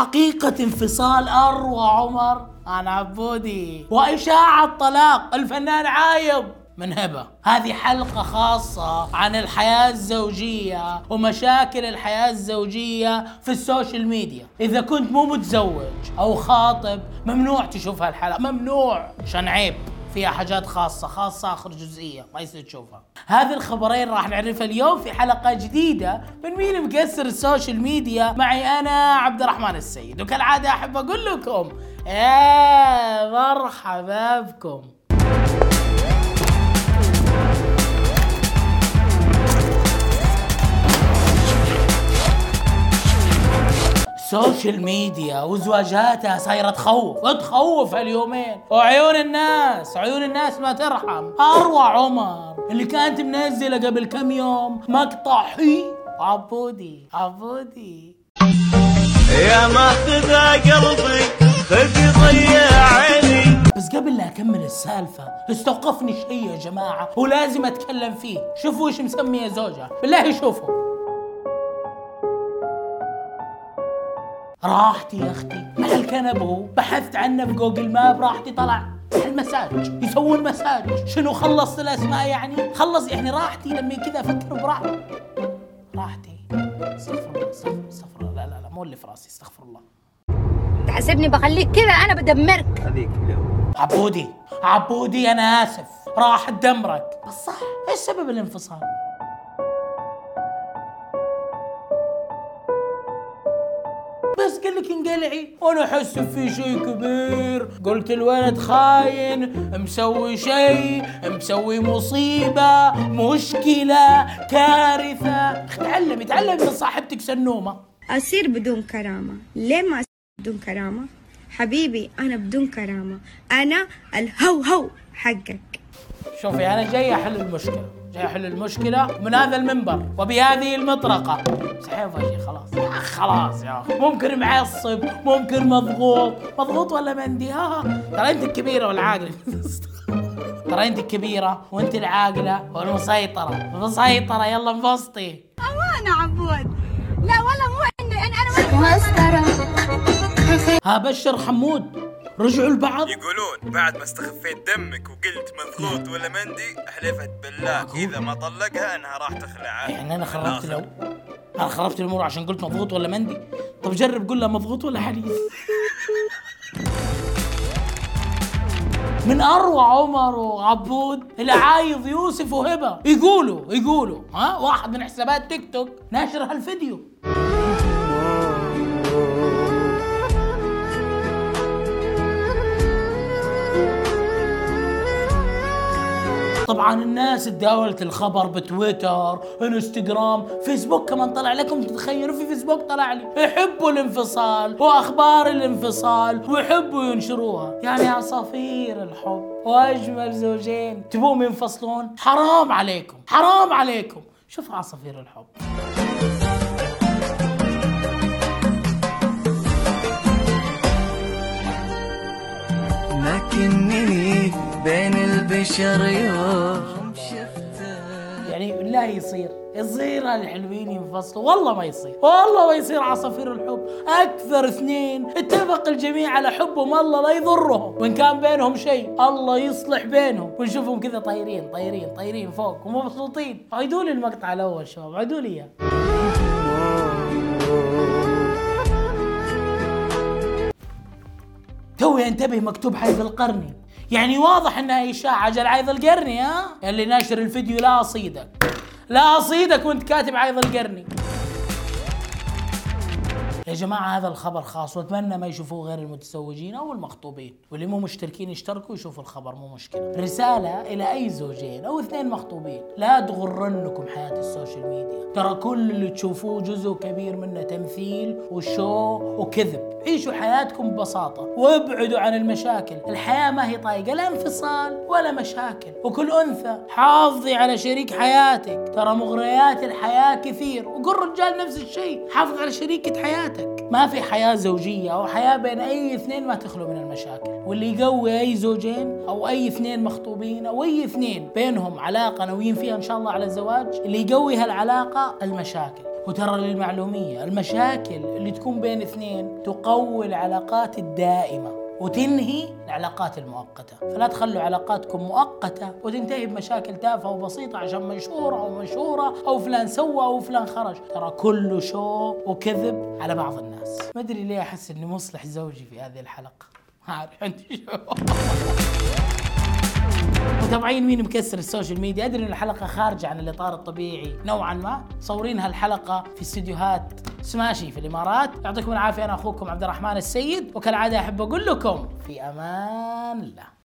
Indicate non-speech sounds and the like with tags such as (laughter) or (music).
حقيقة انفصال أروى عمر عن عبودي. وإشاعة طلاق الفنان عايض من هبة. هذه حلقة خاصة عن الحياة الزوجية ومشاكل الحياة الزوجية في ال social media. إذا كنت مو متزوج أو خاطب ممنوع تشوف هالحلقة. ممنوع. عشان عيب فيها حاجات خاصة خاصة آخر جزئية ما يصير تشوفها. هذه الخبرين راح نعرفها اليوم في حلقة جديدة من مين مكسر ال social media. معي أنا عبد الرحمن السيد. وكالعادة أحب أقول لكم يا مرحبا بكم. السوشيال ميديا وزواجاتها صايرة تخوف. تخوف هاليومين وعيون الناس عيون الناس ما ترحم. أروى عمر اللي كانت منزلة قبل كم يوم. مقطع حي. عبودي عبودي. يا ما خذا قلبي خذ ضيع عيني. بس قبل لا أكمل السالفة استوقفني شيء يا جماعة ولازم أتكلم فيه. شوفوا إيش مسمية زوجها. بالله شوفوا. راحتي يا أختي. مع الكنبه بحثت عنه في جوجل ماب راحتي طلع المساج. يسوون مساج. شنو خلصت الأسماء يعني؟ خلص يعني راحتي لما كذا أفكر براحتي. راحتي. استغفر الله استغفر الله استغفر الله. لا لا لا مو اللي في راسي استغفر الله. تحسبني بخليك كذا أنا بدمرك. هذيك عبودي عبودي أنا آسف. راح دمرك بس صح إيش سبب الانفصال؟ بس قال لك انقلعي وأنا أحس في شيء كبير. قلت الولد خاين مسوي شيء مسوي مصيبة مشكلة كارثة. تعلمي تعلمي من صاحبتك سنومة. أصير بدون كرامة. ليه ما أصير بدون كرامة؟ حبيبي أنا بدون كرامة. أنا الهوهو حقك. شوفي أنا جاي أحل المشكلة. جاي احل المشكلة من هذا المنبر وبهذه المطرقة. سحيف شيء خلاص. خلاص يا أخي. ممكن معصب ممكن مضغوط. مضغوط ولا مندي؟ ها ترى أنت الكبيرة والعاقلة. (laughs) ترى أنت الكبيرة وأنت العاقلة والمسيطرة. المسيطره يلا انبسطي أنا عبود. لا والله مو إني أنا أنا ها بشر حمود. رجعوا لبعض؟ يقولون بعد ما استخفيت دمك وقلت مضغوط ولا مندي حلفت بالله. إذا ما طلقها أنها راح تخلعه. يعني أنا خربت لو أنا خربت الأمور عشان قلت مضغوط ولا مندي. طب جرب قول له مضغوط ولا حديث من أروع عمر وعبود إلى عايض يوسف وهبة. يقولوا يقولوا ها؟ واحد من حسابات تيك توك ناشر هالفيديو. طبعا الناس تداولت الخبر بتويتر انستغرام فيسبوك كمان طلع لكم تتخيلوا في فيسبوك طلع لي. يحبوا الانفصال وأخبار الانفصال ويحبوا ينشروها. يعني عصافير الحب وأجمل زوجين تبوهم ينفصلون. حرام عليكم حرام عليكم. شوف عصافير الحب. البشر يوم شفته. يعني بالله يصير. يصير الحلوين ينفصلوا. والله ما يصير. والله ما يصير عصافير الحب. أكثر اثنين اتفق الجميع على حبهم. الله لا يضرهم. وان كان بينهم شيء الله يصلح بينهم. ونشوفهم كذا طايرين طايرين طايرين فوق ومبسوطين. عيدوا لي المقطع الأول شباب. عيدوا لي إياه. توي انتبه مكتوب عايض القرني. يعني واضح إنها اشاعه أجل عايض القرني ها؟ اللي ناشر الفيديو لا أصيدك. لا أصيدك وأنت كاتب عايض القرني. يا جماعة هذا الخبر خاص وأتمنى ما يشوفوه غير المتزوجين أو المخطوبين. واللي مو مشتركين يشتركوا يشوفوا الخبر مو مشكلة. رسالة إلى أي زوجين أو اثنين مخطوبين. لا تغرنكم حياة ال social media. ترى كل اللي تشوفوه جزء كبير منه تمثيل وشو وكذب. عيشوا حياتكم ببساطة وابعدوا عن المشاكل. الحياة ما هي طايقة لا انفصال ولا مشاكل. وكل أنثى حافظي على شريك حياتك. ترى مغريات الحياة كثير وكل رجال نفس الشيء حافظ على شريكة حياتك. ما في حياة زوجية أو حياة بين أي اثنين ما تخلو من المشاكل. واللي يقوي أي زوجين أو أي اثنين مخطوبين أو أي اثنين بينهم علاقة ناويين فيها إن شاء الله على الزواج اللي يقوي هالعلاقة المشاكل. وترى للمعلومية المشاكل اللي تكون بين اثنين تقوي العلاقات الدائمة. وتنهي العلاقات المؤقتة. فلا تخلوا علاقاتكم مؤقتة وتنتهي بمشاكل تافهة وبسيطة عشان منشورة أو منشورة أو فلان سوى أو فلان خرج. ترى كله شو وكذب على بعض الناس. ما أدري ليه أحس إني مصلح زوجي في هذه الحلقة. ما عندي شو متابعين مين مكسر ال social media؟ أدري إن الحلقة خارجة عن الإطار الطبيعي نوعا ما. مصورين هالحلقة في استديوهات سماشي في الإمارات. يعطيكم العافية أنا أخوكم عبد الرحمن السيد وكالعادة أحب أقول لكم في أمان الله.